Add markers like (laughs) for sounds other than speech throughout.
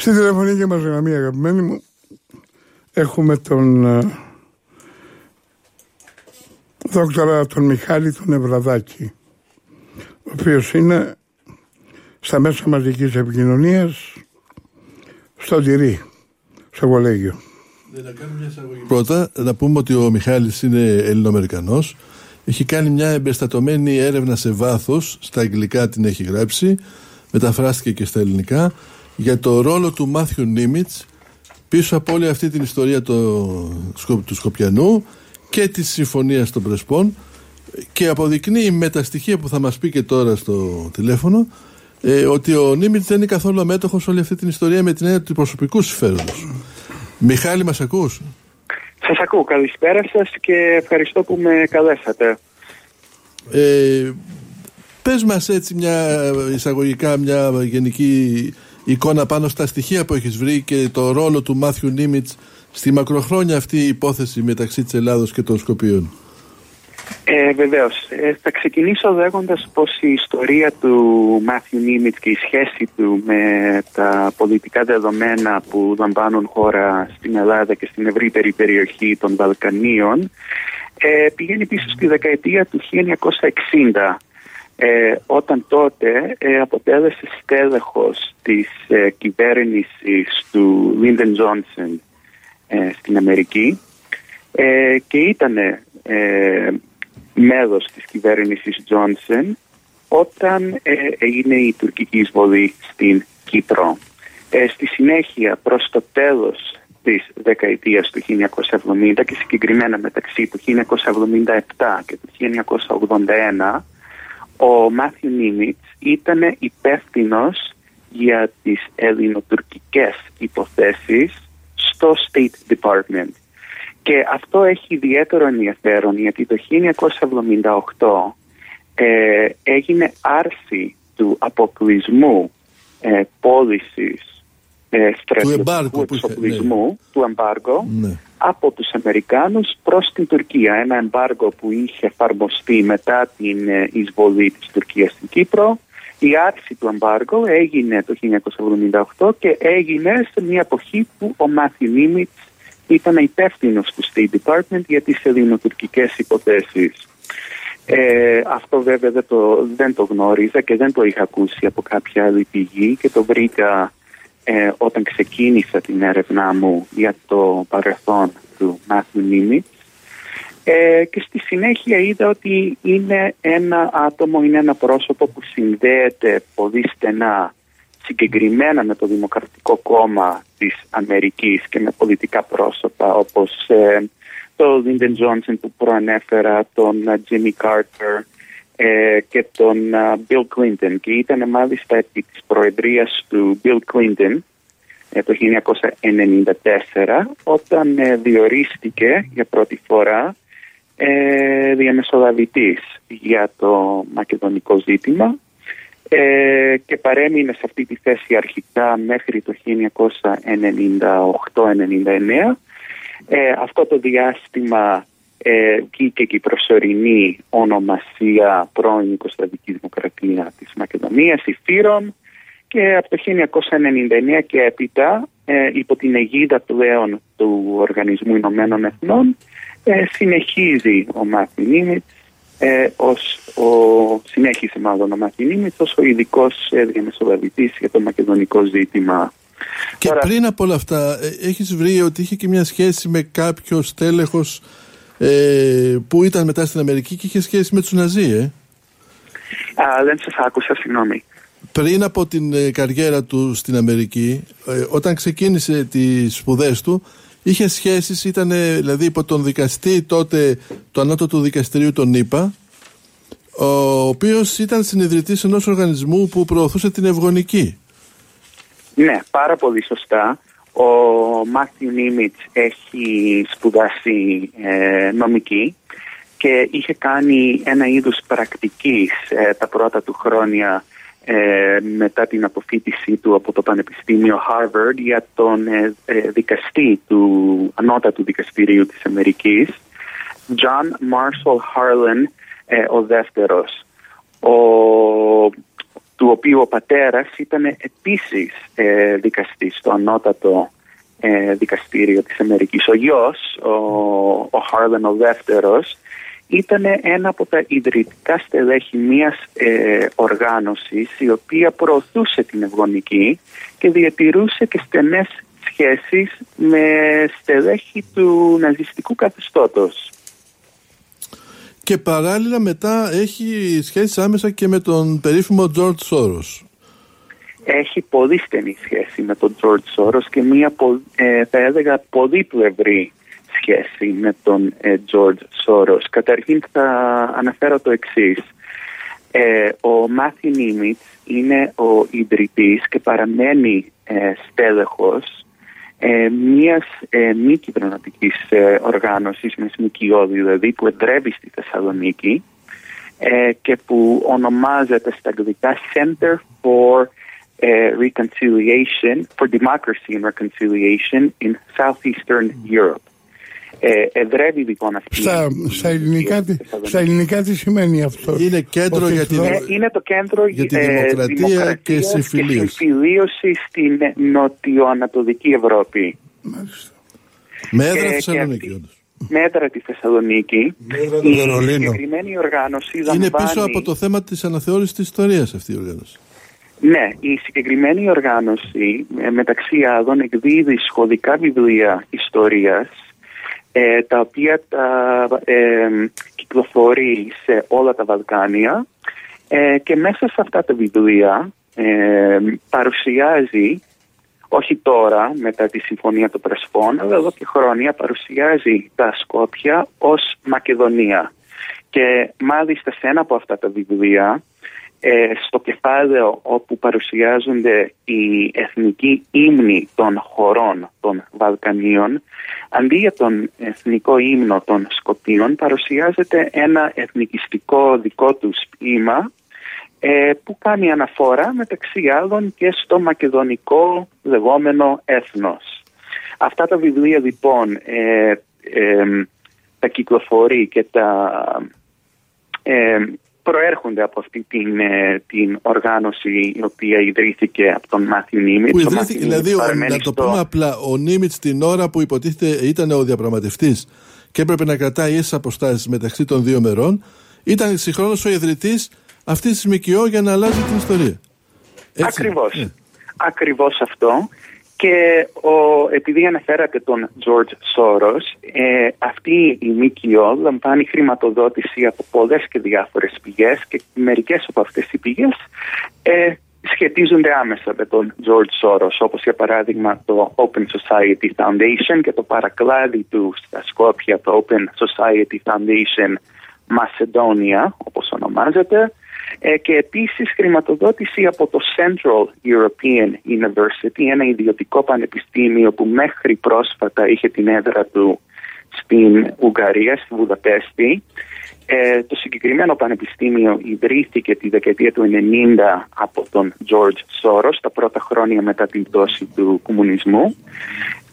Στη τηλεφωνική μας γραμμή αγαπημένη μου έχουμε τον ε, δόκτωρα τον Μιχάλη τον Ευραδάκη ο οποίος είναι στα μέσα μαζικής επικοινωνίας στο Τυρί, στο κολέγιο. Πρώτα, να πούμε ότι ο Μιχάλης είναι Ελληνοαμερικανός. Έχει κάνει μια εμπεριστατωμένη έρευνα σε βάθος, στα αγγλικά την έχει γράψει, μεταφράστηκε και στα ελληνικά, για το ρόλο του Μάθιου Νίμιτς πίσω από όλη αυτή την ιστορία του, του Σκοπιανού και της συμφωνίας των Πρεσπών και αποδεικνύει με τα στοιχεία που θα μας πει και τώρα στο τηλέφωνο ε, ότι ο Νίμιτς δεν είναι καθόλου αμέτωχος όλη αυτή την ιστορία με την έννοια του προσωπικού συμφέροντος. Μιχάλη μας ακούς; Σας ακούω. Καλησπέρα σας και ευχαριστώ που με καλέσατε. Ε, πες μας έτσι μια εισαγωγικά μια γενική εικόνα πάνω στα στοιχεία που έχεις βρει και το ρόλο του Μάθιου Νίμιτς στη μακροχρόνια αυτή υπόθεση μεταξύ της Ελλάδος και των Σκοπίων. Ε, Βεβαίως. Ε, θα ξεκινήσω λέγοντας πως η ιστορία του Μάθιου Νίμιτς και η σχέση του με τα πολιτικά δεδομένα που λαμβάνουν χώρα στην Ελλάδα και στην ευρύτερη περιοχή των Βαλκανίων ε, πηγαίνει πίσω στη δεκαετία του 1960 ε, όταν τότε ε, αποτέλεσε στέλεχος της ε, κυβέρνησης του Λίντεν Τζόνσον ε, στην Αμερική ε, και ήταν μέλος της κυβέρνησης Τζόνσον όταν ε, έγινε η τουρκική εισβολή στην Κύπρο. Ε, στη συνέχεια προς το τέλος της δεκαετίας του 1970 και συγκεκριμένα μεταξύ του 1977 και του 1981 ο Μάθιου Νίμιτς ήταν υπεύθυνος για τις ελληνοτουρκικές υποθέσεις στο State Department και αυτό έχει ιδιαίτερο ενδιαφέρον γιατί το 1978 ε, έγινε άρση του αποκλεισμού ε, πώλησης ε, στρατιωτικού εξοπλισμού ναι. του εμπάργου ναι. Από τους Αμερικάνους προς την Τουρκία. Ένα εμπάργο που είχε εφαρμοστεί μετά την ε, εισβολή της Τουρκίας στην Κύπρο. Η άρση του εμπάργου έγινε το 1978 και έγινε σε μια εποχή που ο Μάθιου Νίμιτς ήταν υπεύθυνος του State Department για τις ελληνοτουρκικές υποθέσεις. Ε, αυτό βέβαια δεν το, δεν το γνώριζα και δεν το είχα ακούσει από κάποια άλλη πηγή και το βρήκα ε, όταν ξεκίνησα την έρευνά μου για το παρελθόν του Μάθιου Νίμιτς ε, και στη συνέχεια είδα ότι είναι ένα άτομο, είναι ένα πρόσωπο που συνδέεται πολύ στενά συγκεκριμένα με το Δημοκρατικό Κόμμα της Αμερικής και με πολιτικά πρόσωπα όπως ε, το Λίντεν Τζόνσον που προανέφερα, τον Τζίμι Κάρτερ και τον Μπιλ Κλίντον και ήταν μάλιστα επί της προεδρίας του Μπιλ Κλίντον το 1994 όταν ε, διορίστηκε για πρώτη φορά ε, διαμεσολαβητής για το μακεδονικό ζήτημα ε, και παρέμεινε σε αυτή τη θέση αρχικά μέχρι το 1998-99. Ε, αυτό το διάστημα ε, βγήκε και η προσωρινή ονομασία πρώην Κωνσταντική Δημοκρατίας της Μακεδονίας, η ΦΥΡΟΜ, και από το 1999 και έπειτα ε, υπό την αιγίδα πλέον του Οργανισμού Ηνωμένων Εθνών ε, συνεχίζει ο Μάρτιν Νίμιτς ε, ως ο, συνέχισε μάλλον ο Μαρτινίνης ως ο ειδικός ε, διαμεσολαβητής για το μακεδονικό ζήτημα. Και πριν από όλα αυτά ε, έχεις βρει ότι είχε και μια σχέση με κάποιο στέλεχος ε, που ήταν μετά στην Αμερική και είχε σχέση με τους Ναζί, ε; Α, δεν σας άκουσα, συγγνώμη. Πριν από την ε, καριέρα του στην Αμερική, όταν ξεκίνησε τις σπουδές του, είχε σχέσεις, ήταν δηλαδή υπό τον δικαστή τότε του ανώτατου δικαστηρίου τον ΗΠΑ, ο οποίος ήταν συνειδητής ενός οργανισμού που προωθούσε την ευγονική. Ναι, πάρα πολύ σωστά. Ο Μάθιου Νίμιτς έχει σπουδάσει ε, νομική και είχε κάνει ένα είδους πρακτικής ε, τα πρώτα του χρόνια ε, μετά την αποφύτισή του από το Πανεπιστήμιο Harvard για τον ε, ε, δικαστή του ανώτατου δικαστηρίου της Αμερικής John Marshall Harlan ο δεύτερος. Ο, του οποίου ο πατέρας ήταν επίσης ε, δικαστής στο ανώτατο ε, δικαστήριο της Αμερικής. Ο γιος, ο, ο Χάρλεν ο δεύτερος, ήταν ένα από τα ιδρυτικά στελέχη μιας ε, οργάνωσης η οποία προωθούσε την ευγονική και διατηρούσε και στενές σχέσεις με στελέχη του ναζιστικού καθεστώτος. Και παράλληλα μετά έχει σχέση άμεσα και με τον περίφημο George Soros. Έχει πολύ στενή σχέση με τον George Soros και μία, ε, θα έλεγα, πολύπλευρη σχέση με τον ε, George Soros. Καταρχήν θα αναφέρω το εξής. Ε, ο Μάθιν Νίμιτς είναι ο ιδρυτής και παραμένει ε, στέλεχος ε, μιας ε, μη κυβερνητικής ε, οργάνωσης, με δηλαδή, που εντρεύει στη Θεσσαλονίκη ε, και που ονομάζεται στα αγγλικά Center for ε, Reconciliation, for Democracy and Reconciliation in Southeastern Europe. Ε, εδρεύει λοιπόν αυτή στα, στα, ελληνικά, στα ελληνικά τι σημαίνει αυτό; Είναι κέντρο για την, ε, είναι το κέντρο για τη δημοκρατία, και συμφιλίωση. Και συμφιλίωση στην νοτιοανατολική Ευρώπη. Μάλιστα. Μέτρα Θεσσαλονίκη όντως. Μέτρα της Θεσσαλονίκη. Η συγκεκριμένη οργάνωση Είναι πίσω από το θέμα της αναθεώρησης της ιστορίας αυτή η οργάνωση. Ναι, η συγκεκριμένη οργάνωση ε, μεταξύ άλλων εκδίδει σχολικά βιβλία ιστορίας ε, τα οποία τα, ε, κυκλοφορεί σε όλα τα Βαλκάνια. Ε, και μέσα σε αυτά τα βιβλία ε, παρουσιάζει όχι τώρα μετά τη Συμφωνία των Πρεσπών αλλά εδώ και χρόνια παρουσιάζει τα Σκόπια ως Μακεδονία. Και μάλιστα σε ένα από αυτά τα βιβλία ε, στο κεφάλαιο όπου παρουσιάζονται οι εθνικοί ύμνοι των χωρών των Βαλκανίων αντί για τον εθνικό ύμνο των Σκοπίων παρουσιάζεται ένα εθνικιστικό δικό τους ποίημα ε, που κάνει αναφορά μεταξύ άλλων και στο μακεδονικό λεγόμενο έθνος. Αυτά τα βιβλία λοιπόν ε, τα κυκλοφορεί και τα προέρχονται από αυτή την, ε, την οργάνωση η οποία ιδρύθηκε από τον Μάθιου Νίμιτς. Που ιδρύθηκε, δηλαδή, να το πούμε απλά, ο Νίμιτς την ώρα που υποτίθεται ήταν ο διαπραγματευτής και έπρεπε να κρατάει ίσες αποστάσεις μεταξύ των δύο μερών, ήταν συγχρόνως ο ιδρυτής αυτής της ΜΚΟ για να αλλάζει την ιστορία. Ακριβώς. Ναι. Ακριβώς αυτό. Και ο, επειδή αναφέρατε τον George Soros, ε, αυτή η ΜΚΟ λαμβάνει χρηματοδότηση από πολλές και διάφορες πηγές και μερικές από αυτές οι πηγές ε, σχετίζονται άμεσα με τον George Soros, όπως για παράδειγμα το Open Society Foundation και το παρακλάδι του στα Σκόπια, το Open Society Foundation Macedonia, όπως ονομάζεται, ε, και επίσης χρηματοδότηση από το Central European University, ένα ιδιωτικό πανεπιστήμιο που μέχρι πρόσφατα είχε την έδρα του στην Ουγγαρία, στη Βουδαπέστη. Ε, το συγκεκριμένο πανεπιστήμιο ιδρύθηκε τη δεκαετία του 90 από τον George Soros, τα πρώτα χρόνια μετά την πτώση του κομμουνισμού.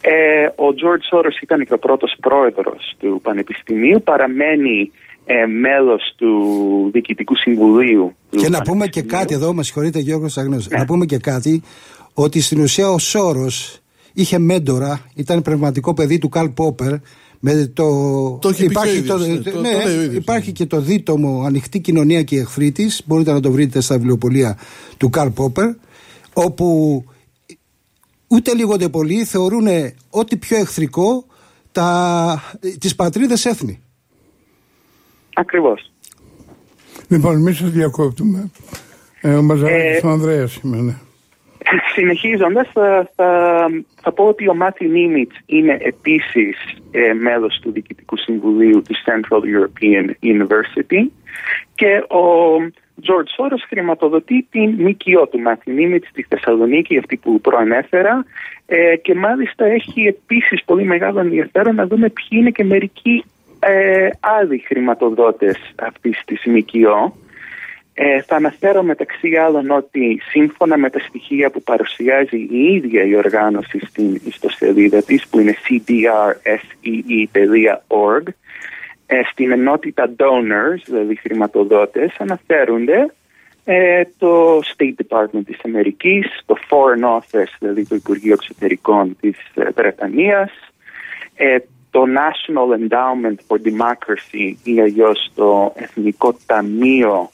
Ε, ο George Soros ήταν και ο πρώτος πρόεδρος του πανεπιστημίου, παραμένει ε, μέλος του Διοικητικού Συμβουλίου. Και να πούμε και κάτι εδώ, μα συγχωρείτε Γιώργος Αγνός, ναι. να πούμε και κάτι ότι στην ουσία ο Σόρος είχε μέντορα, ήταν πνευματικό παιδί του Καλ Πόπερ με το, το υπάρχει, το, ναι, υπάρχει και το δίτομο Ανοιχτή Κοινωνία και Εχθρή της. Μπορείτε να το βρείτε στα βιβλιοπολία του Καλ Πόπερ, όπου ούτε λίγο ούτε πολύ θεωρούν ό,τι πιο εχθρικό τα, τις πατρίδες έθνη. Ακριβώς. Λοιπόν, μη σας διακόπτουμε. Ε, ο Μαζαράκης ε, ο Ανδρέας σημαίνει. Συνεχίζοντας, θα, θα, θα, πω ότι ο Μάθι Νίμιτς είναι επίσης ε, μέλος του Διοικητικού Συμβουλίου του Central European University και ο George Soros χρηματοδοτεί την ΜΚΟ του Μάθι Νίμιτς στη Θεσσαλονίκη, αυτή που προανέφερα ε, και μάλιστα έχει επίσης πολύ μεγάλο ενδιαφέρον να δούμε ποιοι είναι και μερικοί ε, άλλοι χρηματοδότες αυτής της ΜΚΟ. Ε, θα αναφέρω μεταξύ άλλων ότι σύμφωνα με τα στοιχεία που παρουσιάζει η ίδια η οργάνωση στην ιστοσελίδα της που είναι cdrsee.org ε, στην ενότητα donors, δηλαδή χρηματοδότες, αναφέρονται ε, το State Department της Αμερικής, το Foreign Office, δηλαδή το Υπουργείο Εξωτερικών της ε, Βρετανίας, ε, το National Endowment for Democracy ή αλλιώ το Εθνικό Ταμείο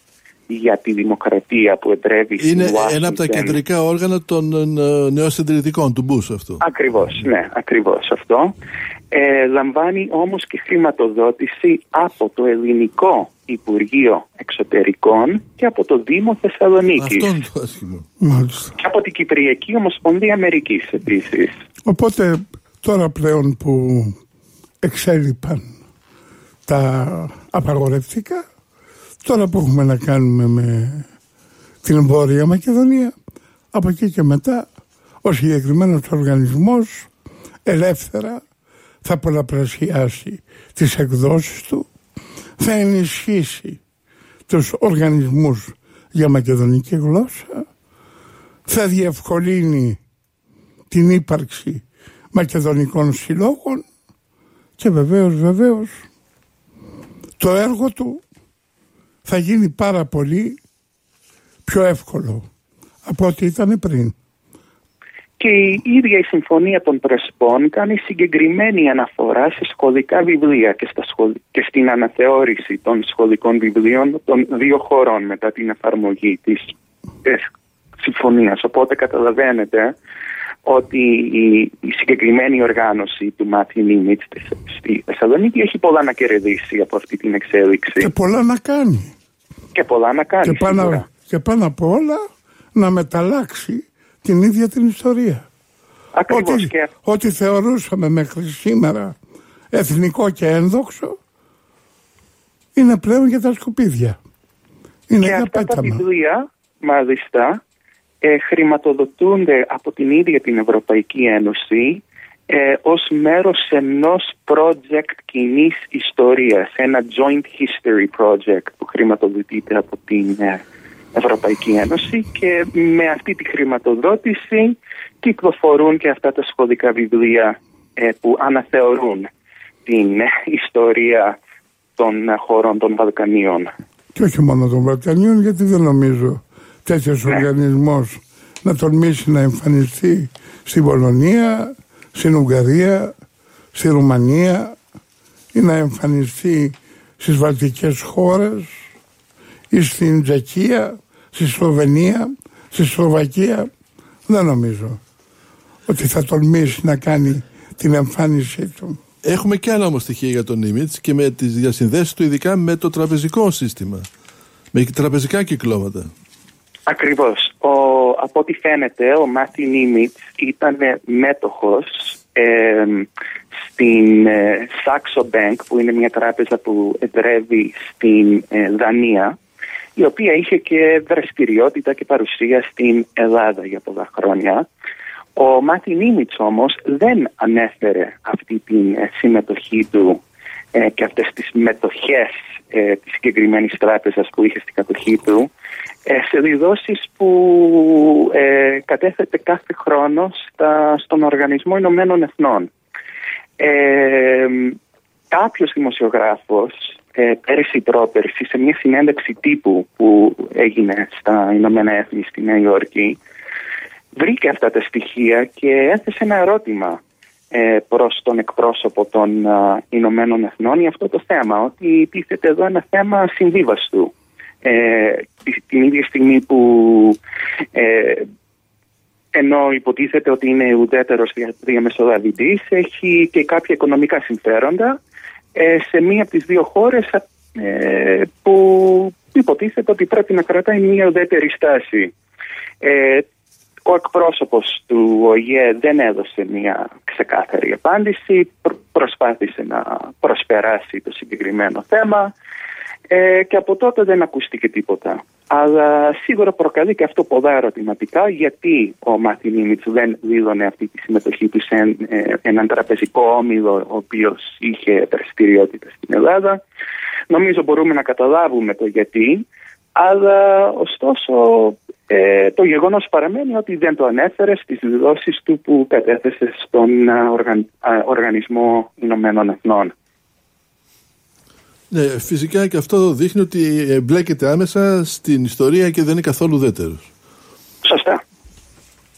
για τη Δημοκρατία που εντρεύει Είναι ένα από τα κεντρικά όργανα των ε, νεοσυντηρητικών του Μπούς αυτό. Ακριβώς, ναι, ακριβώς αυτό. Ε, λαμβάνει όμως και χρηματοδότηση από το ελληνικό Υπουργείο Εξωτερικών και από το Δήμο Θεσσαλονίκης. Αυτό είναι το άσχημο. Και από την Κυπριακή Ομοσπονδία Αμερικής επίσης. Οπότε τώρα πλέον που εξέλιπαν τα απαγορευτικά τώρα που έχουμε να κάνουμε με την Βόρεια Μακεδονία από εκεί και μετά ο συγκεκριμένος οργανισμός ελεύθερα θα πολλαπλασιάσει τις εκδόσεις του θα ενισχύσει τους οργανισμούς για μακεδονική γλώσσα θα διευκολύνει την ύπαρξη μακεδονικών συλλόγων και βεβαίως βεβαίως το έργο του θα γίνει πάρα πολύ πιο εύκολο από ό,τι ήταν πριν. Και η ίδια η Συμφωνία των Πρεσπών κάνει συγκεκριμένη αναφορά σε σχολικά βιβλία και, στα και στην αναθεώρηση των σχολικών βιβλίων των δύο χωρών μετά την εφαρμογή της ε, συμφωνίας. Οπότε καταλαβαίνετε ότι η, η συγκεκριμένη οργάνωση του Μάθη Νίμιτς στη Θεσσαλονίκη έχει πολλά να κερδίσει από αυτή την εξέλιξη. Και πολλά να κάνει. Και πολλά να κάνει. Και πάνω, και πάνω από όλα να μεταλλάξει την ίδια την ιστορία. Ακριβώς ό,τι, και... ό,τι θεωρούσαμε μέχρι σήμερα εθνικό και ένδοξο είναι πλέον για τα σκουπίδια. Είναι και αυτά τα βιβλία, μάλιστα, ε, χρηματοδοτούνται από την ίδια την Ευρωπαϊκή Ένωση ε, ως μέρος ενός project κοινής ιστορίας, ένα joint history project που χρηματοδοτείται από την ε, Ευρωπαϊκή Ένωση και με αυτή τη χρηματοδότηση κυκλοφορούν και αυτά τα σχολικά βιβλία ε, που αναθεωρούν την ιστορία των χωρών των Βαλκανίων. Και όχι μόνο των Βαλκανίων γιατί δεν νομίζω τέτοιος ναι. οργανισμός να τολμήσει να εμφανιστεί στην Πολωνία, στην Ουγγαρία, στη Ρουμανία ή να εμφανιστεί στις βαλτικές χώρες ή στην Τζακία, στη Σλοβενία, στη Σλοβακία. Δεν νομίζω ότι θα τολμήσει να κάνει την εμφάνισή του. Έχουμε και άλλα όμως στοιχεία για τον Νίμιτς και με τις διασυνδέσεις του ειδικά με το τραπεζικό σύστημα. Με τραπεζικά κυκλώματα. Ακριβώς. Ο, από ό,τι φαίνεται ο Μάθη Νίμιτς ήταν μέτοχος ε, στην ε, Saxo Bank που είναι μια τράπεζα που εδρεύει στην ε, Δανία η οποία είχε και δραστηριότητα και παρουσία στην Ελλάδα για πολλά χρόνια. Ο Μάθη Νίμιτς όμως δεν ανέφερε αυτή τη ε, συμμετοχή του ε, και αυτές τις μετοχές ε, της συγκεκριμένης τράπεζας που είχε στην κατοχή του ε, σε διδόσεις που ε, κατέθετε κάθε χρόνο στα, στον Οργανισμό Ηνωμένων Εθνών. Ε, κάποιος δημοσιογράφος ε, πέρυσι πρόπερσι σε μια συνέντευξη τύπου που έγινε στα Ηνωμένα Έθνη στη Νέα Υόρκη βρήκε αυτά τα στοιχεία και έθεσε ένα ερώτημα ε, προς τον εκπρόσωπο των ε, Ηνωμένων Εθνών για αυτό το θέμα, ότι τίθεται εδώ ένα θέμα συμβίβαστου. Ε, την ίδια στιγμή που ε, ενώ υποτίθεται ότι είναι ουδέτερος διαμεσολαβητής, έχει και κάποια οικονομικά συμφέροντα ε, σε μία από τις δύο χώρες ε, που υποτίθεται ότι πρέπει να κρατάει μία ουδέτερη στάση. Ε, ο εκπρόσωπος του ΟΗΕ δεν έδωσε μια ξεκάθαρη απάντηση, προσπάθησε να προσπεράσει το συγκεκριμένο θέμα ε, και από τότε δεν ακούστηκε τίποτα. Αλλά σίγουρα προκαλεί και αυτό πολλά ερωτηματικά γιατί ο Μαρτιν δεν δήλωνε αυτή τη συμμετοχή του σε ε, έναν τραπεζικό όμιλο ο οποίος είχε δραστηριότητα στην Ελλάδα. Νομίζω μπορούμε να καταλάβουμε το γιατί, αλλά ωστόσο ε, το γεγονός παραμένει ότι δεν το ανέφερε στις δηλώσεις του που κατέθεσε στον οργανισμό Ηνωμένων Εθνών. Ναι, φυσικά και αυτό δείχνει ότι εμπλέκεται άμεσα στην ιστορία και δεν είναι καθόλου ουδέτερος. Σωστά.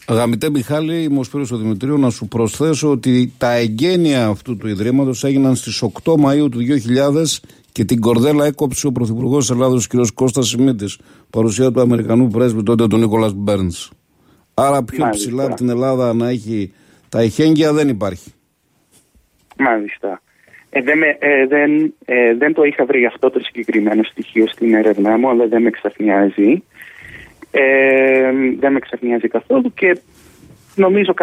Αγαπητέ Μιχάλη, είμαι ο Σπύρος ο Δημητρίου να σου προσθέσω ότι τα εγγένεια αυτού του Ιδρύματος έγιναν στις 8 Μαΐου του 2000 και την κορδέλα έκοψε ο Πρωθυπουργός της Ελλάδος κ. Κώστας Σιμίτης, παρουσία του Αμερικανού πρέσβη τότε τον Νίκολας Μπέρνς. Άρα πιο Μάλιστα. ψηλά από την Ελλάδα να έχει τα ειχέγγυα δεν υπάρχει. Μάλιστα. Ε, δεν, ε, δεν, ε, δεν το είχα βρει αυτό το συγκεκριμένο στοιχείο στην έρευνά μου, αλλά δεν με ξαφνιάζει. Ε, δεν με ξαφνιάζει καθόλου και νομίζω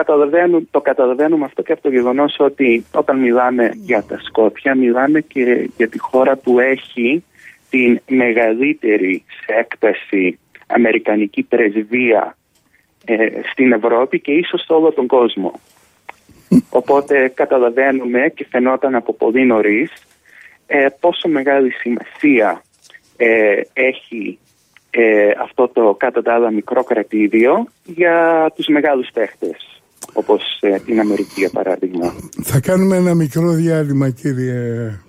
το καταλαβαίνουμε αυτό και από το γεγονός ότι όταν μιλάμε για τα Σκόπια, μιλάμε και για τη χώρα που έχει την μεγαλύτερη σε έκταση αμερικανική πρεσβεία ε, στην Ευρώπη και ίσως σε όλο τον κόσμο. Οπότε καταλαβαίνουμε και φαινόταν από πολύ νωρίς ε, πόσο μεγάλη σημασία ε, έχει ε, αυτό το κατά τα άλλα μικρό κρατήδιο για τους μεγάλους παίχτες όπως ε, την Αμερική για παράδειγμα. Θα κάνουμε ένα μικρό διάλειμμα κύριε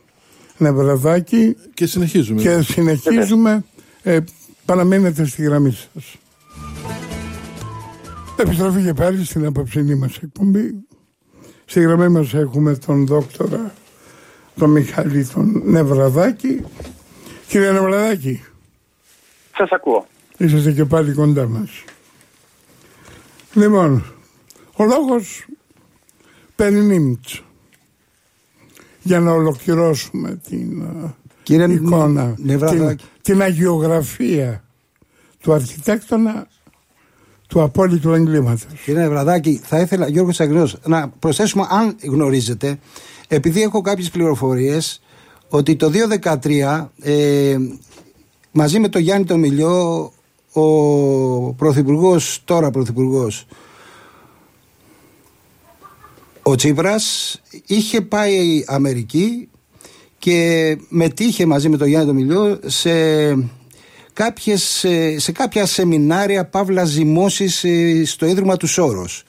Νευραδάκη και συνεχίζουμε. Και συνεχίζουμε. Ε, παραμένετε στη γραμμή σας. Επιστροφή και πάλι στην απόψηνή μας εκπομπή. Στη γραμμή μας έχουμε τον δόκτορα, τον Μιχάλη τον Νευραδάκη. Κύριε Νευραδάκη. Σας ακούω. Είσαστε και πάλι κοντά μας. Λοιπόν, ο λόγος παίρνει για να ολοκληρώσουμε την Κύριε εικόνα, την, την αγιογραφία του αρχιτέκτονα του απόλυτου εγκλήματος. Κύριε Βραδάκη, θα ήθελα, Γιώργος Αγγλός, να προσθέσουμε, αν γνωρίζετε, επειδή έχω κάποιες πληροφορίες, ότι το 2013 ε, μαζί με τον Γιάννη τον Μιλιό ο Πρωθυπουργός, τώρα Πρωθυπουργός, ο Τσίπρας είχε πάει Αμερική και μετήχε μαζί με τον Γιάννη τον Μιλιό σε, κάποιες, σε κάποια σεμινάρια παύλα ζυμώσεις ε, στο Ίδρυμα του Σόρος.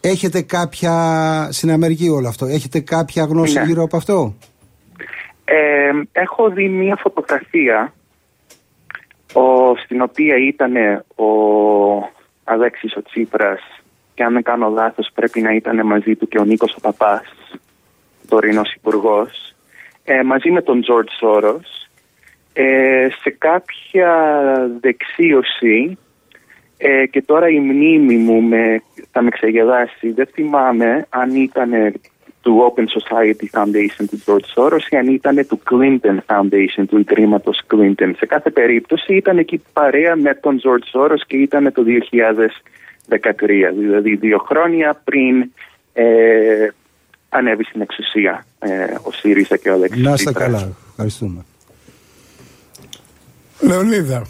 Έχετε κάποια, στην Αμερική όλο αυτό, έχετε κάποια γνώση ναι. γύρω από αυτό; Ε, έχω δει μία φωτογραφία ο, στην οποία ήταν ο Αλέξης ο Τσίπρας και αν δεν κάνω λάθος πρέπει να ήταν μαζί του και ο Νίκος ο Παπάς, τωρινός υπουργός, ε, μαζί με τον Τζορτ Σόρος ε, σε κάποια δεξίωση ε, και τώρα η μνήμη μου με, θα με ξεγελάσει, δεν θυμάμαι αν ήταν του Open Society Foundation του George Soros ή αν ήταν του Clinton Foundation, του Ιδρύματος Clinton. Σε κάθε περίπτωση ήταν εκεί παρέα με τον George Soros και ήταν το 2013, δηλαδή δύο χρόνια πριν ε, ανέβει στην εξουσία ε, ο ΣΥΡΙΖΑ και ο Αλέξης Να είστε καλά. Ευχαριστούμε. Λεωνίδα.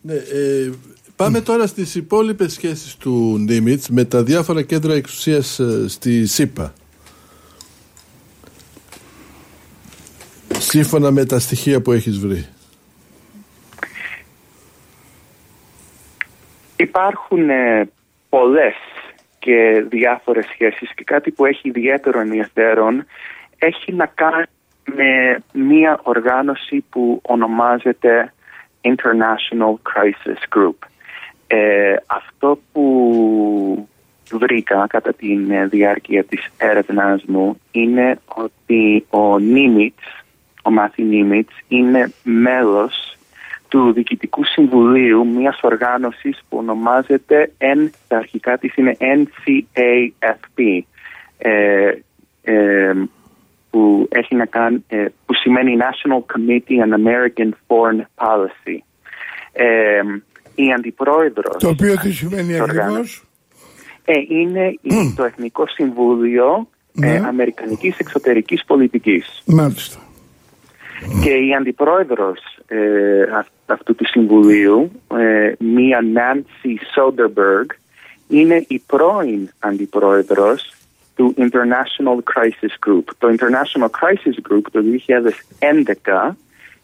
Ναι, ε, πάμε τώρα στις υπόλοιπες σχέσεις του Νίμιτς με τα διάφορα κέντρα εξουσίας ε, στη ΣΥΠΑ. Σύμφωνα με τα στοιχεία που έχεις βρει. Υπάρχουν ε, πολλές και διάφορες σχέσεις και κάτι που έχει ιδιαίτερο ενδιαφέρον έχει να κάνει με μία οργάνωση που ονομάζεται International Crisis Group. Ε, αυτό που βρήκα κατά τη διάρκεια της έρευνας μου είναι ότι ο Νίμιτς ο Μάθη Νίμιτς είναι μέλος του Διοικητικού Συμβουλίου μιας οργάνωσης που ονομάζεται, N, τα αρχικά της είναι NCAFP, ε, ε, που, έχει να κάνει, ε, που σημαίνει National Committee on American Foreign Policy. Ε, η αντιπρόεδρος... Το οποίο τι σημαίνει ακριβώς; Ε, είναι το Εθνικό Συμβούλιο ε, ναι. Αμερικανικής Εξωτερικής Πολιτικής. Μάλιστα και η αντιπρόεδρος ε, αυτού του συμβουλίου, ε, μία Nancy Soderberg, είναι η πρώην αντιπρόεδρος του International Crisis Group. Το International Crisis Group το 2011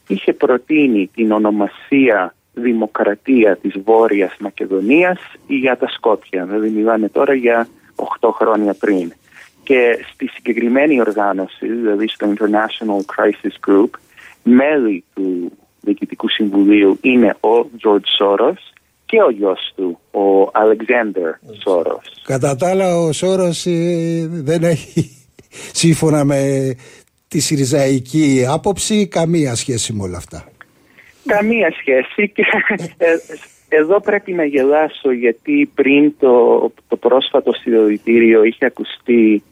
είχε προτείνει την ονομασία Δημοκρατία της Βόρειας Μακεδονίας για τα Σκόπια. Δηλαδή μιλάμε τώρα για 8 χρόνια πριν. Και στη συγκεκριμένη οργάνωση, δηλαδή στο International Crisis Group, μέλη του Διοικητικού Συμβουλίου είναι ο George Soros και ο γιος του, ο Αλεξάνδρ Σόρος. Κατά τα άλλα ο Σόρος ε, δεν έχει (laughs) σύμφωνα με τη Συριζαϊκή άποψη καμία σχέση με όλα αυτά. Καμία σχέση και (laughs) ε, εδώ πρέπει να γελάσω γιατί πριν το, το πρόσφατο συνδοτήριο είχε ακουστεί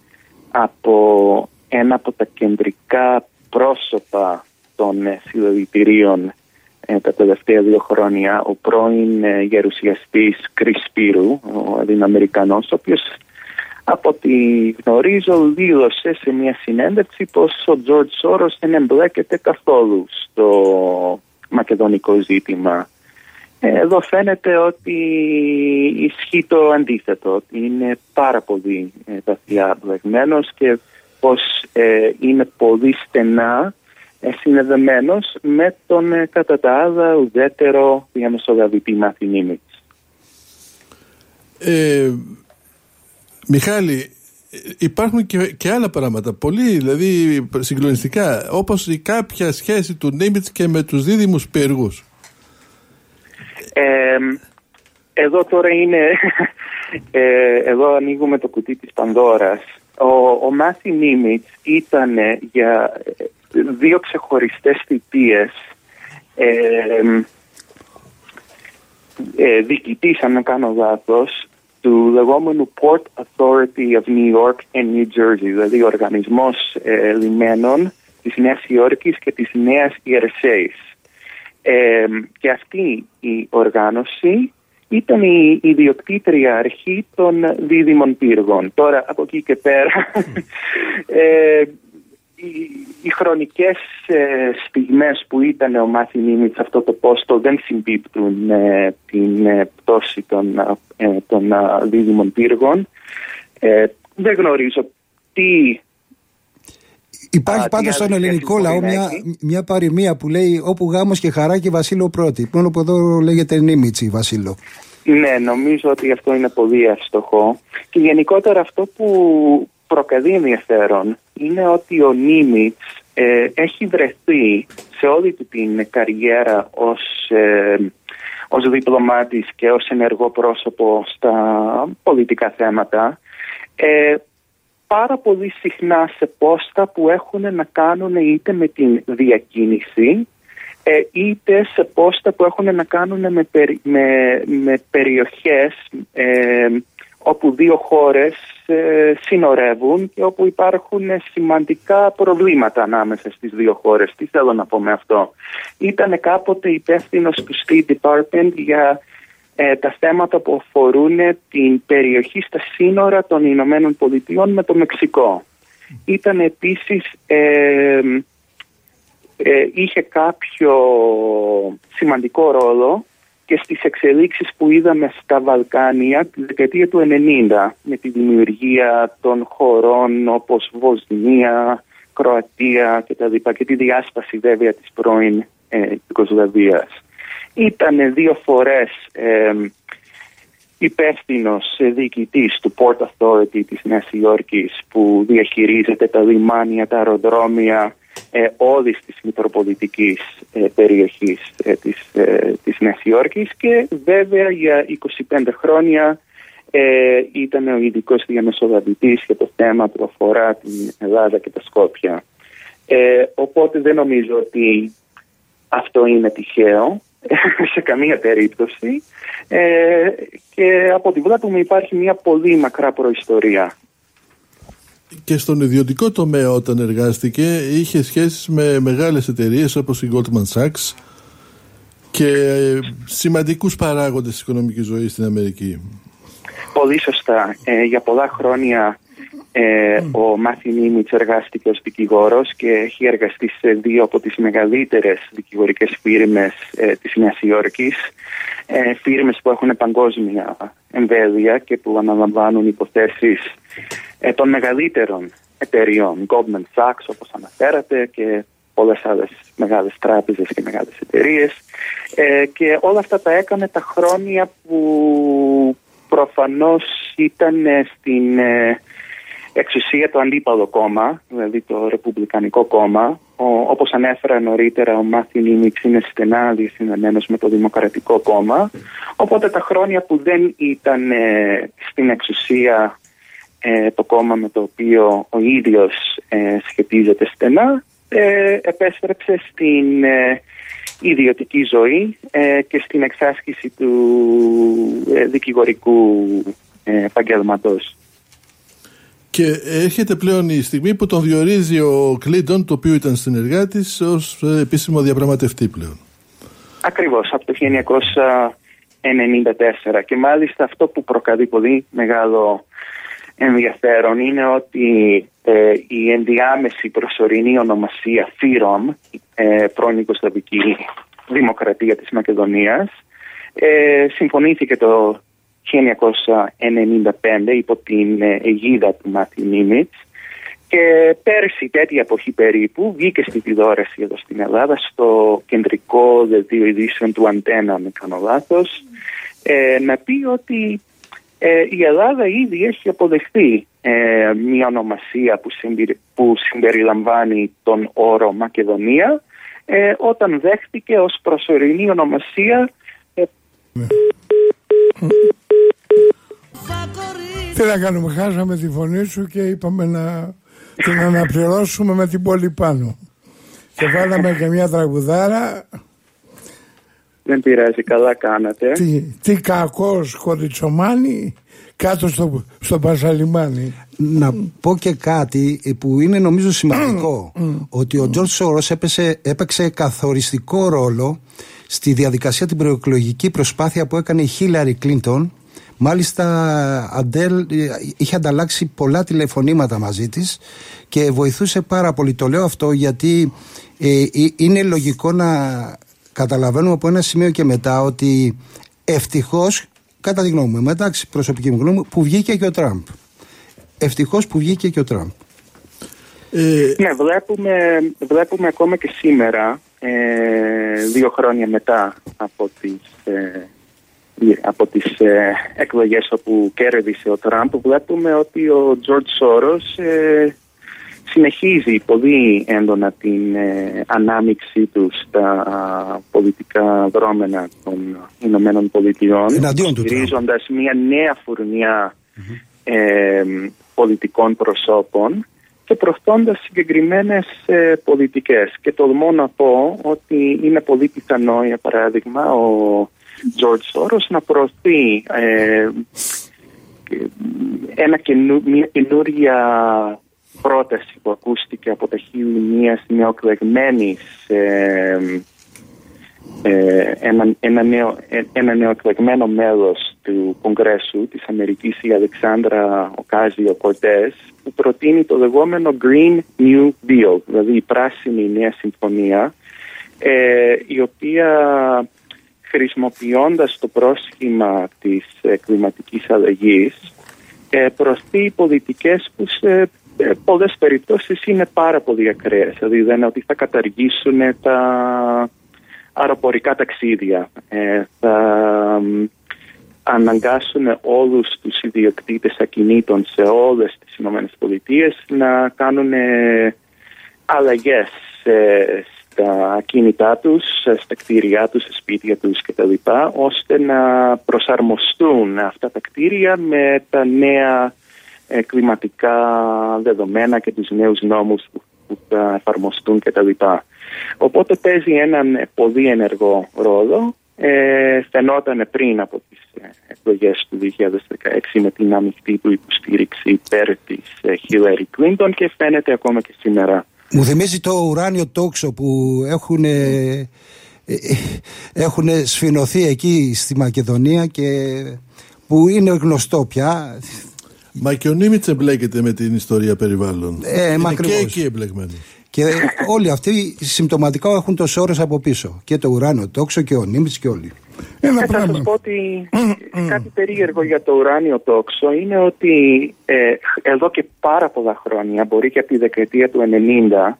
από ένα από τα κεντρικά πρόσωπα των συλλογητηρίων ε, τα τελευταία δύο χρόνια ο πρώην ε, γερουσιαστής Κρίς Σπύρου, ο Ελληνοαμερικανός, ο οποίος από ό,τι γνωρίζω δήλωσε σε μια συνέντευξη πως ο Τζορτ Σόρος δεν εμπλέκεται καθόλου στο μακεδονικό ζήτημα. Ε, εδώ φαίνεται ότι ισχύει το αντίθετο, ότι είναι πάρα πολύ βαθιά μπλεγμένος και πως είναι πολύ στενά συνδεδεμένος με τον ε, κατά τα άλλα ουδέτερο διαμεσολαβητή Μαθηνή ε, Μιχάλη, υπάρχουν και, και άλλα πράγματα, πολύ δηλαδή συγκλονιστικά, όπως η κάποια σχέση του Νίμιτς και με τους δίδυμους πύργους. Ε, εδώ τώρα είναι, (laughs) ε, εδώ ανοίγουμε το κουτί της Πανδώρας. Ο, ο Μάθη Νίμιτς ήταν για δύο ξεχωριστές θητείες ε, ε, διοικητής, αν δεν κάνω λάθος, του λεγόμενου Port Authority of New York and New Jersey, δηλαδή ο οργανισμός ε, λιμένων της Νέας Υόρκης και της Νέας Ιερσέης. Ε, και αυτή η οργάνωση ήταν η ιδιοκτήτρια αρχή των δίδυμων πύργων. Τώρα από εκεί και πέρα (laughs) ε, οι, οι χρονικές ε, στιγμές που ήταν ο Μάθη Νίμιτ σε αυτό το πόστο δεν συμπίπτουν με την ε, πτώση των, ε, των δίδυμων πύργων. Ε, δεν γνωρίζω τι... Υπάρχει πάντως στον ελληνικό λαό μια, μια παροιμία που λέει όπου γάμος και χαρά και Βασίλειο πρώτη. Μόνο που εδώ λέγεται Νίμιτσι Βασίλειο. Ναι, νομίζω ότι αυτό είναι πολύ εύστοχο. Και γενικότερα αυτό που προκαλεί ενδιαφέρον είναι ότι ο Νίμιτς ε, έχει βρεθεί σε όλη του την καριέρα ως, ε, ως διπλωμάτης και ως ενεργό πρόσωπο στα πολιτικά θέματα. Ε, πάρα πολύ συχνά σε πόστα που έχουν να κάνουν είτε με την διακίνηση ε, είτε σε πόστα που έχουν να κάνουν με, με, με περιοχές όπου δύο χώρες ε, συνορεύουν και όπου υπάρχουν σημαντικά προβλήματα ανάμεσα στις δύο χώρες. Τι θέλω να πω με αυτό; Ήταν κάποτε υπεύθυνο του State Department για ε, τα θέματα που αφορούν την περιοχή στα σύνορα των Ηνωμένων Πολιτειών με το Μεξικό. Ήταν επίσης... Ε, είχε κάποιο σημαντικό ρόλο και στις εξελίξεις που είδαμε στα Βαλκάνια τη δεκαετία του 90 με τη δημιουργία των χωρών όπως Βοσνία, Κροατία και τα λοιπά και τη διάσπαση βέβαια της πρώην ε, Ιουγκοσλαβίας. Ήταν δύο φορές ε, υπεύθυνο διοικητής του Port Authority της Νέας Υόρκης που διαχειρίζεται τα λιμάνια, τα αεροδρόμια ε, όλης της μητροπολιτικής ε, περιοχής ε, της, ε, της Νέας Υόρκης και βέβαια για 25 χρόνια ε, ήταν ο ειδικός διαμεσολαβητής για το θέμα που αφορά την Ελλάδα και τα Σκόπια. Ε, οπότε δεν νομίζω ότι αυτό είναι τυχαίο (laughs) σε καμία περίπτωση και από τη βλέπουμε υπάρχει μια πολύ μακρά προϊστορία και στον ιδιωτικό τομέα όταν εργάστηκε είχε σχέσεις με μεγάλες εταιρείες όπως η Goldman Sachs και σημαντικούς παράγοντες της οικονομικής ζωής στην Αμερική. Πολύ σωστά. Ε, για πολλά χρόνια ε, ο Μάθη Νίμιτς εργάστηκε ως δικηγόρος και έχει εργαστεί σε δύο από τις μεγαλύτερες δικηγορικές φίρμες ε, της Νέας Υόρκης. Ε, φίρμες που έχουν παγκόσμια εμβέλεια και που αναλαμβάνουν υποθέσεις ε, των μεγαλύτερων εταιριών, Goldman Sachs όπως αναφέρατε και πολλές άλλες μεγάλες τράπεζες και μεγάλες εταιρείες ε, και όλα αυτά τα έκανε τα χρόνια που προφανώς ήταν στην ε, εξουσία το αντίπαλο κόμμα, δηλαδή το Ρεπουμπλικανικό κόμμα ο, όπως ανέφερα νωρίτερα, ο Μάθιν Νίμιτς είναι στενά διασυνδεμένος με το Δημοκρατικό Κόμμα. Οπότε τα χρόνια που δεν ήταν ε, στην εξουσία ε, το κόμμα με το οποίο ο ίδιος ε, σχετίζεται στενά, επέστρεψε στην ιδιωτική ζωή και στην εξάσκηση του δικηγορικού επαγγελματό. Και έρχεται πλέον η στιγμή που τον διορίζει ο Κλίντον, το οποίο ήταν συνεργάτη, ως ε, επίσημο διαπραγματευτή πλέον. Ακριβώς, από το 1994. Και μάλιστα αυτό που προκαλεί πολύ μεγάλο ενδιαφέρον είναι ότι ε, η ενδιάμεση προσωρινή ονομασία ΦΥΡΟΜ, ε, πρώην Ιγκοσλαβική Δημοκρατία της Μακεδονίας, ε, συμφωνήθηκε το 1995 υπό την ε, αιγίδα του Μάθη Νίμιτς και πέρσι τέτοια εποχή περίπου βγήκε στην τηλεόραση εδώ στην Ελλάδα στο κεντρικό δελτίο ειδήσεων του Αντένα με κάνω λάθος ε, να πει ότι ε, η Ελλάδα ήδη έχει αποδεχτεί ε, μια ονομασία που, που συμπεριλαμβάνει τον όρο Μακεδονία όταν δέχτηκε ως προσωρινή ονομασία ναι. Τι να κάνουμε, χάσαμε τη φωνή σου και είπαμε να την αναπληρώσουμε με την πόλη πάνω. Και βάλαμε και μια τραγουδάρα. Δεν πειράζει, καλά κάνατε. Τι, τι κακός κοριτσομάνι κάτω στο, στο Πασαλιμάνι. Να πω και κάτι που είναι νομίζω σημαντικό. ότι ο Τζορτ Σόρος έπαιξε καθοριστικό ρόλο στη διαδικασία την προεκλογική προσπάθεια που έκανε η Χίλαρη Κλίντον Μάλιστα, Αντέλ είχε ανταλλάξει πολλά τηλεφωνήματα μαζί της και βοηθούσε πάρα πολύ. Το λέω αυτό γιατί ε, ε, είναι λογικό να καταλαβαίνουμε από ένα σημείο και μετά ότι ευτυχώς, κατά τη γνώμη μου, μεταξύ προσωπική μου γνώμη, που βγήκε και ο Τραμπ. Ευτυχώς που βγήκε και ο Τραμπ. Ε... Ναι, βλέπουμε, βλέπουμε ακόμα και σήμερα, ε, δύο χρόνια μετά από τις ε, από τις ε, εκλογές όπου κέρδισε ο Τραμπ βλέπουμε ότι ο Τζορτ Σόρος ε, συνεχίζει πολύ έντονα την ε, ανάμειξή τους στα πολιτικά δρόμενα των Ηνωμένων Πολιτειών στηρίζοντας μια νέα ε, πολιτικών προσώπων και προωθώντας συγκεκριμένες ε, πολιτικές. Και τολμώ να πω ότι είναι πολύ πιθανό, για παράδειγμα, ο George Soros να προωθεί ε, ένα μια καινούργια πρόταση που ακούστηκε από τα χείλη μιας νεοκλεγμένης ε, ε, ένα, ένα, νέο, ένα νεοεκλεγμένο μέλος του Κογκρέσου της Αμερικής η Αλεξάνδρα Οκάζιο Κορτές που προτείνει το λεγόμενο Green New Deal δηλαδή η πράσινη νέα συμφωνία η οποία χρησιμοποιώντας το πρόσχημα της ε, κλιματικής αλλαγής ε, προωθεί πολιτικές που σε ε, πολλές περιπτώσεις είναι πάρα πολύ ακραίες. Δηλαδή δεν είναι ότι θα καταργήσουν τα αεροπορικά ταξίδια, ε, θα αναγκάσουν όλους τους ιδιοκτήτες ακινήτων σε όλες τις ΗΠΑ να κάνουν αλλαγές στα ακίνητά τους, στα κτίρια τους, στα σπίτια τους κτλ. ώστε να προσαρμοστούν αυτά τα κτίρια με τα νέα ε, κλιματικά δεδομένα και τους νέους νόμους που, που θα εφαρμοστούν κτλ. Οπότε παίζει έναν πολύ ενεργό ρόλο. Ε, φαινόταν πριν από τις ε, εκλογές του 2016 με την ανοιχτή του υποστήριξη υπέρ της Hillary Clinton και φαίνεται ακόμα και σήμερα μου θυμίζει το ουράνιο τόξο που έχουν, ε, έχουν σφινωθεί εκεί στη Μακεδονία και που είναι γνωστό πια. Μα και ο Νίμιτς εμπλέκεται με την ιστορία περιβάλλον. Ε, είναι και εκεί εμπλεγμένοι. Και όλοι αυτοί συμπτωματικά έχουν το σώρος από πίσω. Και το ουράνιο τόξο και ο Νίμιτς και όλοι. Ένα ε, θα σας πω ότι κάτι περίεργο για το ουράνιο τόξο είναι ότι ε, εδώ και πάρα πολλά χρόνια, μπορεί και από τη δεκαετία του 90,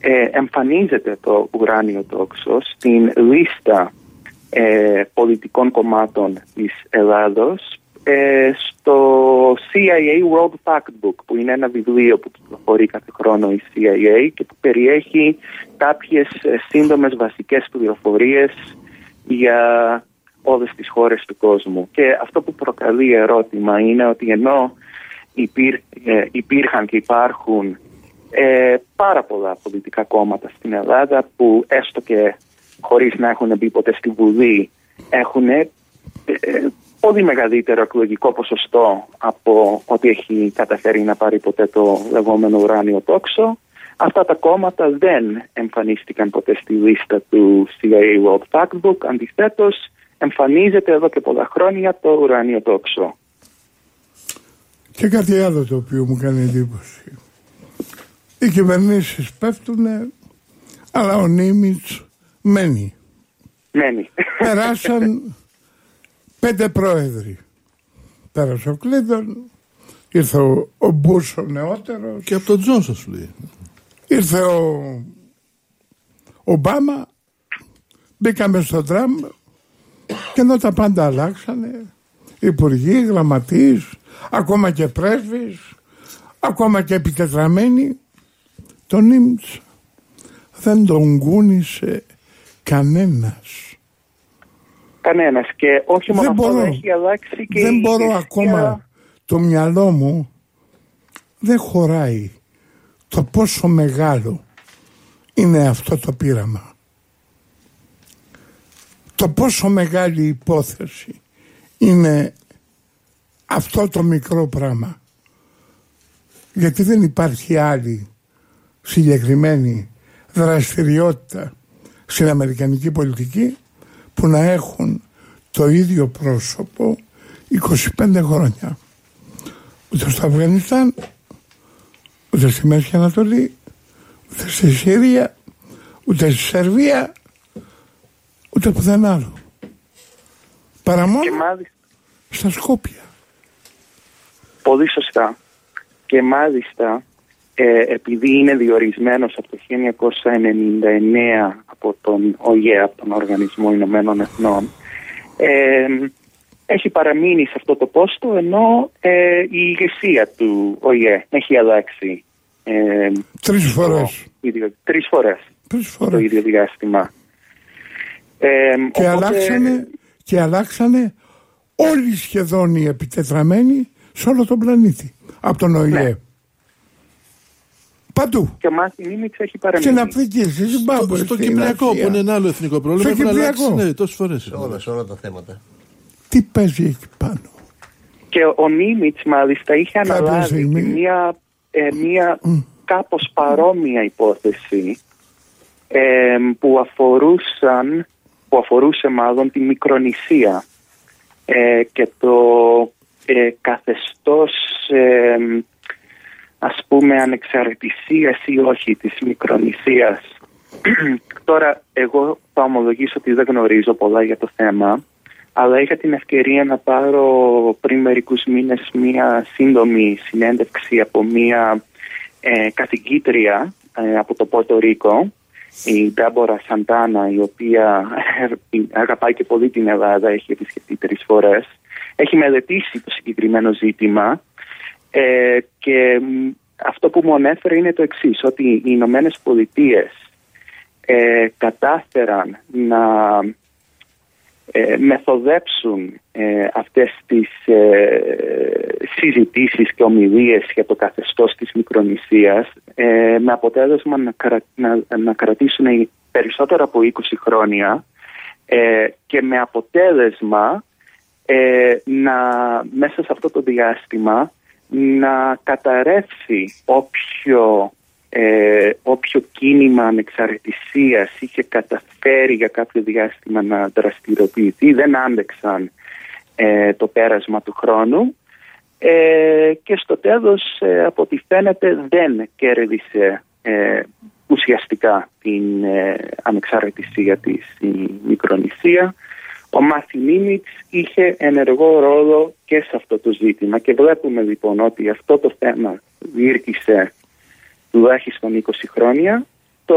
ε, εμφανίζεται το ουράνιο τόξο στην λίστα ε, πολιτικών κομμάτων της Ελλάδος ε, στο CIA World Factbook που είναι ένα βιβλίο που κυκλοφορεί κάθε χρόνο η CIA και που περιέχει κάποιες ε, σύντομες βασικές πληροφορίες για όλες τις χώρες του κόσμου. Και αυτό που προκαλεί ερώτημα είναι ότι ενώ υπήρ, ε, υπήρχαν και υπάρχουν ε, πάρα πολλά πολιτικά κόμματα στην Ελλάδα που έστω και χωρίς να έχουν μπει ποτέ στη Βουλή έχουν ε, πολύ μεγαλύτερο εκλογικό ποσοστό από ό,τι έχει καταφέρει να πάρει ποτέ το λεγόμενο ουράνιο τόξο. Αυτά τα κόμματα δεν εμφανίστηκαν ποτέ στη λίστα του CIA World Factbook. Αντιθέτως, εμφανίζεται εδώ και πολλά χρόνια το ουράνιο τόξο. Και κάτι άλλο το οποίο μου κάνει εντύπωση. Οι κυβερνήσεις πέφτουν, αλλά ο Νίμιτς μένει. Μένει. Περάσαν (laughs) πέντε πρόεδροι. Πέρασε ο Κλίντον, ήρθε ο, ο Μπούς ο νεότερος. Και από τον Τζόνσον σου λέει. Ήρθε ο Ομπάμα, μπήκαμε στο τραμ και ενώ τα πάντα αλλάξανε, υπουργοί, γραμματείς, ακόμα και πρέσβεις, ακόμα και επιτετραμένοι, τον Ίμτς δεν τον κούνησε κανένας. Κανένας και όχι μόνο αυτό έχει αλλάξει και Δεν μπορώ ακόμα το μυαλό μου δεν χωράει το πόσο μεγάλο είναι αυτό το πείραμα. Το πόσο μεγάλη υπόθεση είναι αυτό το μικρό πράγμα. Γιατί δεν υπάρχει άλλη συγκεκριμένη δραστηριότητα στην Αμερικανική πολιτική που να έχουν το ίδιο πρόσωπο 25 χρόνια. Ούτε στο Αφγανιστάν, ούτε στη Μέση Ανατολή, ούτε στη Συρία, ούτε στη Σερβία, ούτε πουθενά άλλο. Παρά μόνο στα Σκόπια. Πολύ σωστά. Και μάλιστα ε, επειδή είναι διορισμένος από το 1999 από τον ΟΙΕ, από τον Οργανισμό Ηνωμένων Εθνών, ε, έχει παραμείνει σε αυτό το πόστο ενώ ε, η ηγεσία του ΟΙΕ έχει αλλάξει. Ε, τρεις φορές. τρεις φορές. Το ίδιο διάστημα. Ε, και, αλλάξανε, και αλλάξανε όλοι σχεδόν οι επιτετραμένοι σε όλο τον πλανήτη. Από τον ΟΗΕ. Ναι. Παντού. Και ο Μάρτιν Νίμιτ έχει παραμείνει. Στην Αφρική, στη Ζιμπάμπου. Στο, στο Κυπριακό που είναι ένα άλλο εθνικό πρόβλημα. Στο Κυπριακό. Ναι, τόσες φορές. Σε όλα, σε όλα τα θέματα. Τι παίζει εκεί πάνω; Και ο Νίμιτς μάλιστα είχε αναλάβει μια, ε, μια mm. κάπως παρόμοια υπόθεση ε, που αφορούσαν που αφορούσε μάλλον τη Μικρονησία ε, και το ε, καθεστώς ε, ας πούμε ανεξαρτησίας ή όχι της Μικρονησίας. (clears throat) Τώρα εγώ θα ομολογήσω ότι δεν γνωρίζω πολλά για το θέμα αλλά είχα την ευκαιρία να πάρω πριν μερικούς μήνες μία σύντομη συνέντευξη από μία ε, καθηγήτρια ε, από το Πόρτο Ρίκο η Ντάμπορα Σαντάνα η οποία αγαπάει και πολύ την Ελλάδα έχει επισκεφτεί τρεις φορές έχει μελετήσει το συγκεκριμένο ζήτημα ε, και αυτό που μου ανέφερε είναι το εξής, ότι οι Ηνωμένε Πολιτείες ε, κατάφεραν να ε, μεθοδέψουν ε, αυτές τις ε, συζητήσεις και ομιλίες για το καθεστώς της Μικρονησίας ε, με αποτέλεσμα να, να, κρατήσουν περισσότερο από 20 χρόνια και με αποτέλεσμα να μέσα σε αυτό το διάστημα να καταρρεύσει όποιο, ε, όποιο κίνημα ανεξαρτησίας είχε καταφέρει για κάποιο διάστημα να δραστηριοποιηθεί. Δεν άντεξαν ε, το πέρασμα του χρόνου ε, και στο τέλος ε, από ό,τι φαίνεται δεν κέρδισε ουσιαστικά την ανεξαρτησία της η Μικρονησία ο Μαθηνίνιτς είχε ενεργό ρόλο και σε αυτό το ζήτημα και βλέπουμε λοιπόν ότι αυτό το θέμα διήρκησε τουλάχιστον 20 χρόνια. Το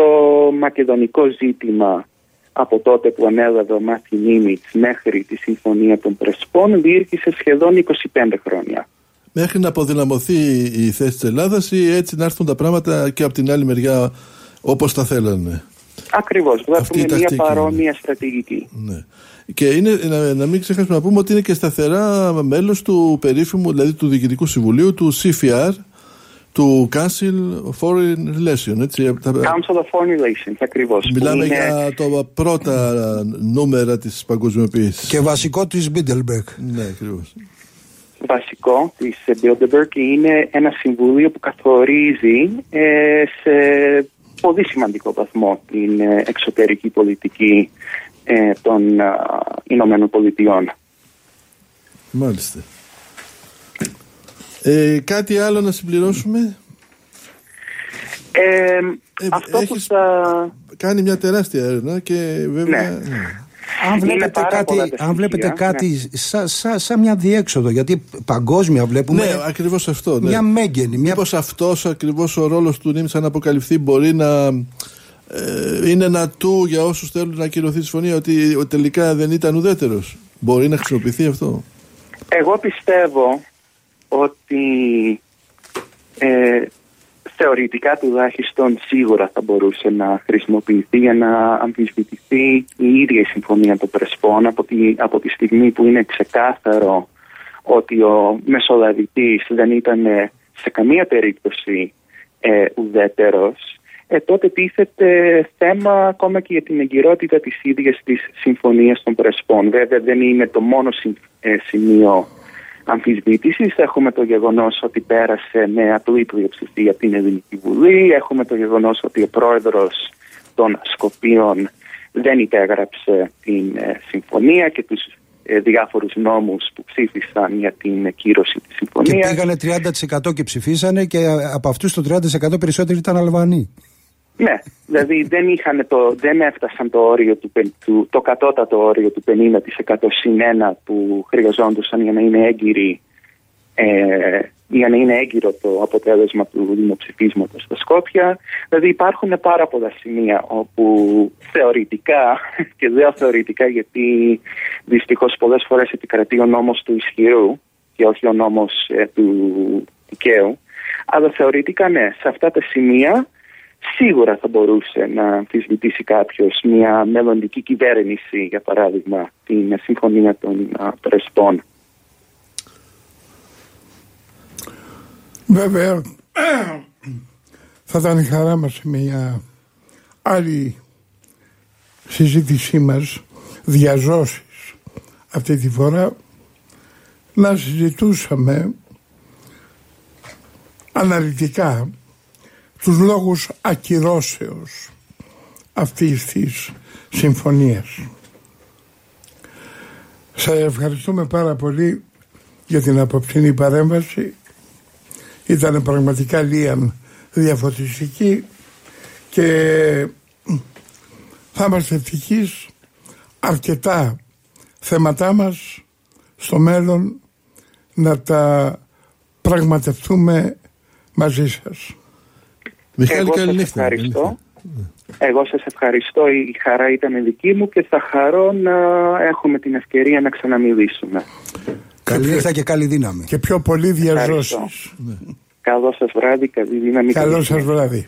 μακεδονικό ζήτημα από τότε που ανέλαβε ο Μάθη Νίμιτς μέχρι τη Συμφωνία των Πρεσπών διήρκησε σχεδόν 25 χρόνια. Μέχρι να αποδυναμωθεί η θέση της Ελλάδας ή έτσι να έρθουν τα πράγματα και από την άλλη μεριά όπως τα θέλανε. Ακριβώς, βλέπουμε μια παρόμοια στρατηγική. Ναι. Και είναι, να, να μην ξεχάσουμε να πούμε ότι είναι και σταθερά μέλος του περίφημου, δηλαδή του Διοικητικού Συμβουλίου, του CFR, του Council of Foreign Relations. Έτσι, Council of Foreign Relations, ακριβώς. Μιλάμε είναι... για το πρώτα νούμερα της παγκοσμιοποίησης. Και βασικό της Μπίλντερμπεργκ. Ναι, ακριβώς. Βασικό της Bilderberg είναι ένα συμβούλιο που καθορίζει ε, σε πολύ σημαντικό βαθμό την ε, εξωτερική πολιτική ε, των ε, Ηνωμένων Πολιτειών. Μάλιστα. Ε, κάτι άλλο να συμπληρώσουμε; Ε, αυτό που θα... Κάνει μια τεράστια έρευνα και βέβαια... Ναι. ναι. Αν βλέπετε κάτι, αν βλέπετε κάτι ναι. σαν σα, σα μια διέξοδο, γιατί παγκόσμια βλέπουμε. Ναι, ακριβώς αυτό. Ναι. Μια μέγενη. Μια... Μήπως αυτός ακριβώς ο ρόλος του Νίμης αν αποκαλυφθεί μπορεί να ε, είναι ένα του για όσους θέλουν να ακυρωθεί η συμφωνία ότι τελικά δεν ήταν ουδέτερος. Μπορεί να χρησιμοποιηθεί αυτό; Εγώ πιστεύω ότι ε, θεωρητικά τουλάχιστον σίγουρα θα μπορούσε να χρησιμοποιηθεί για να αμφισβητηθεί η ίδια η Συμφωνία των Πρεσπών από τη, από τη στιγμή που είναι ξεκάθαρο ότι ο μεσολαβητής δεν ήταν σε καμία περίπτωση ε, ουδέτερος ε, τότε τίθεται θέμα ακόμα και για την εγκυρότητα της ίδιας της Συμφωνίας των Πρεσπών. Βέβαια δεν είναι το μόνο ε, σημείο αμφισβήτησης. Έχουμε το γεγονός ότι πέρασε με απλή πλειοψηφία από την Ελληνική Βουλή. Έχουμε το γεγονός ότι ο πρόεδρος των Σκοπίων δεν υπέγραψε την ε, συμφωνία και τους ε, διάφορους νόμους που ψήφισαν για την κύρωση της συμφωνίας. Και πήγανε 30% και ψηφίσανε και από αυτούς το 30% περισσότεροι ήταν Αλβανοί. Ναι, δηλαδή δεν, είχαν το, δεν έφτασαν το, όριο του, του, το κατώτατο όριο του 50% συν 1 που χρειαζόντουσαν για να είναι έγκυροι ε, για να είναι έγκυρο το αποτέλεσμα του δημοψηφίσματος στα Σκόπια. Δηλαδή υπάρχουν πάρα πολλά σημεία όπου θεωρητικά, (laughs) και λέω θεωρητικά γιατί δυστυχώς πολλές φορές επικρατεί ο νόμος του ισχυρού και όχι ο νόμος ε, του δικαίου, αλλά θεωρητικά ναι, σε αυτά τα σημεία σίγουρα θα μπορούσε να αμφισβητήσει κάποιος μια μελλοντική κυβέρνηση, για παράδειγμα, την συμφωνία των Πρεσπών. Βέβαια, θα ήταν η χαρά μας σε μια άλλη συζήτησή μας διαζώσεις αυτή τη φορά να συζητούσαμε αναλυτικά τους λόγους ακυρώσεως αυτής της συμφωνίας. Σας ευχαριστούμε πάρα πολύ για την απόψινή παρέμβαση. Ήταν πραγματικά λίαν διαφωτιστική και θα είμαστε ευτυχείς αρκετά θέματά μας στο μέλλον να τα πραγματευτούμε μαζί σας. Μιχάλη, Εγώ σας ευχαριστώ. Εγώ σας ευχαριστώ, η χαρά ήταν δική μου και θα χαρώ να έχουμε την ευκαιρία να ξαναμιλήσουμε. Καλή νύχτα και καλή δύναμη. Και πιο πολύ διαζώσεις. Καλό σας βράδυ, καλή δύναμη. Καλό σας βράδυ.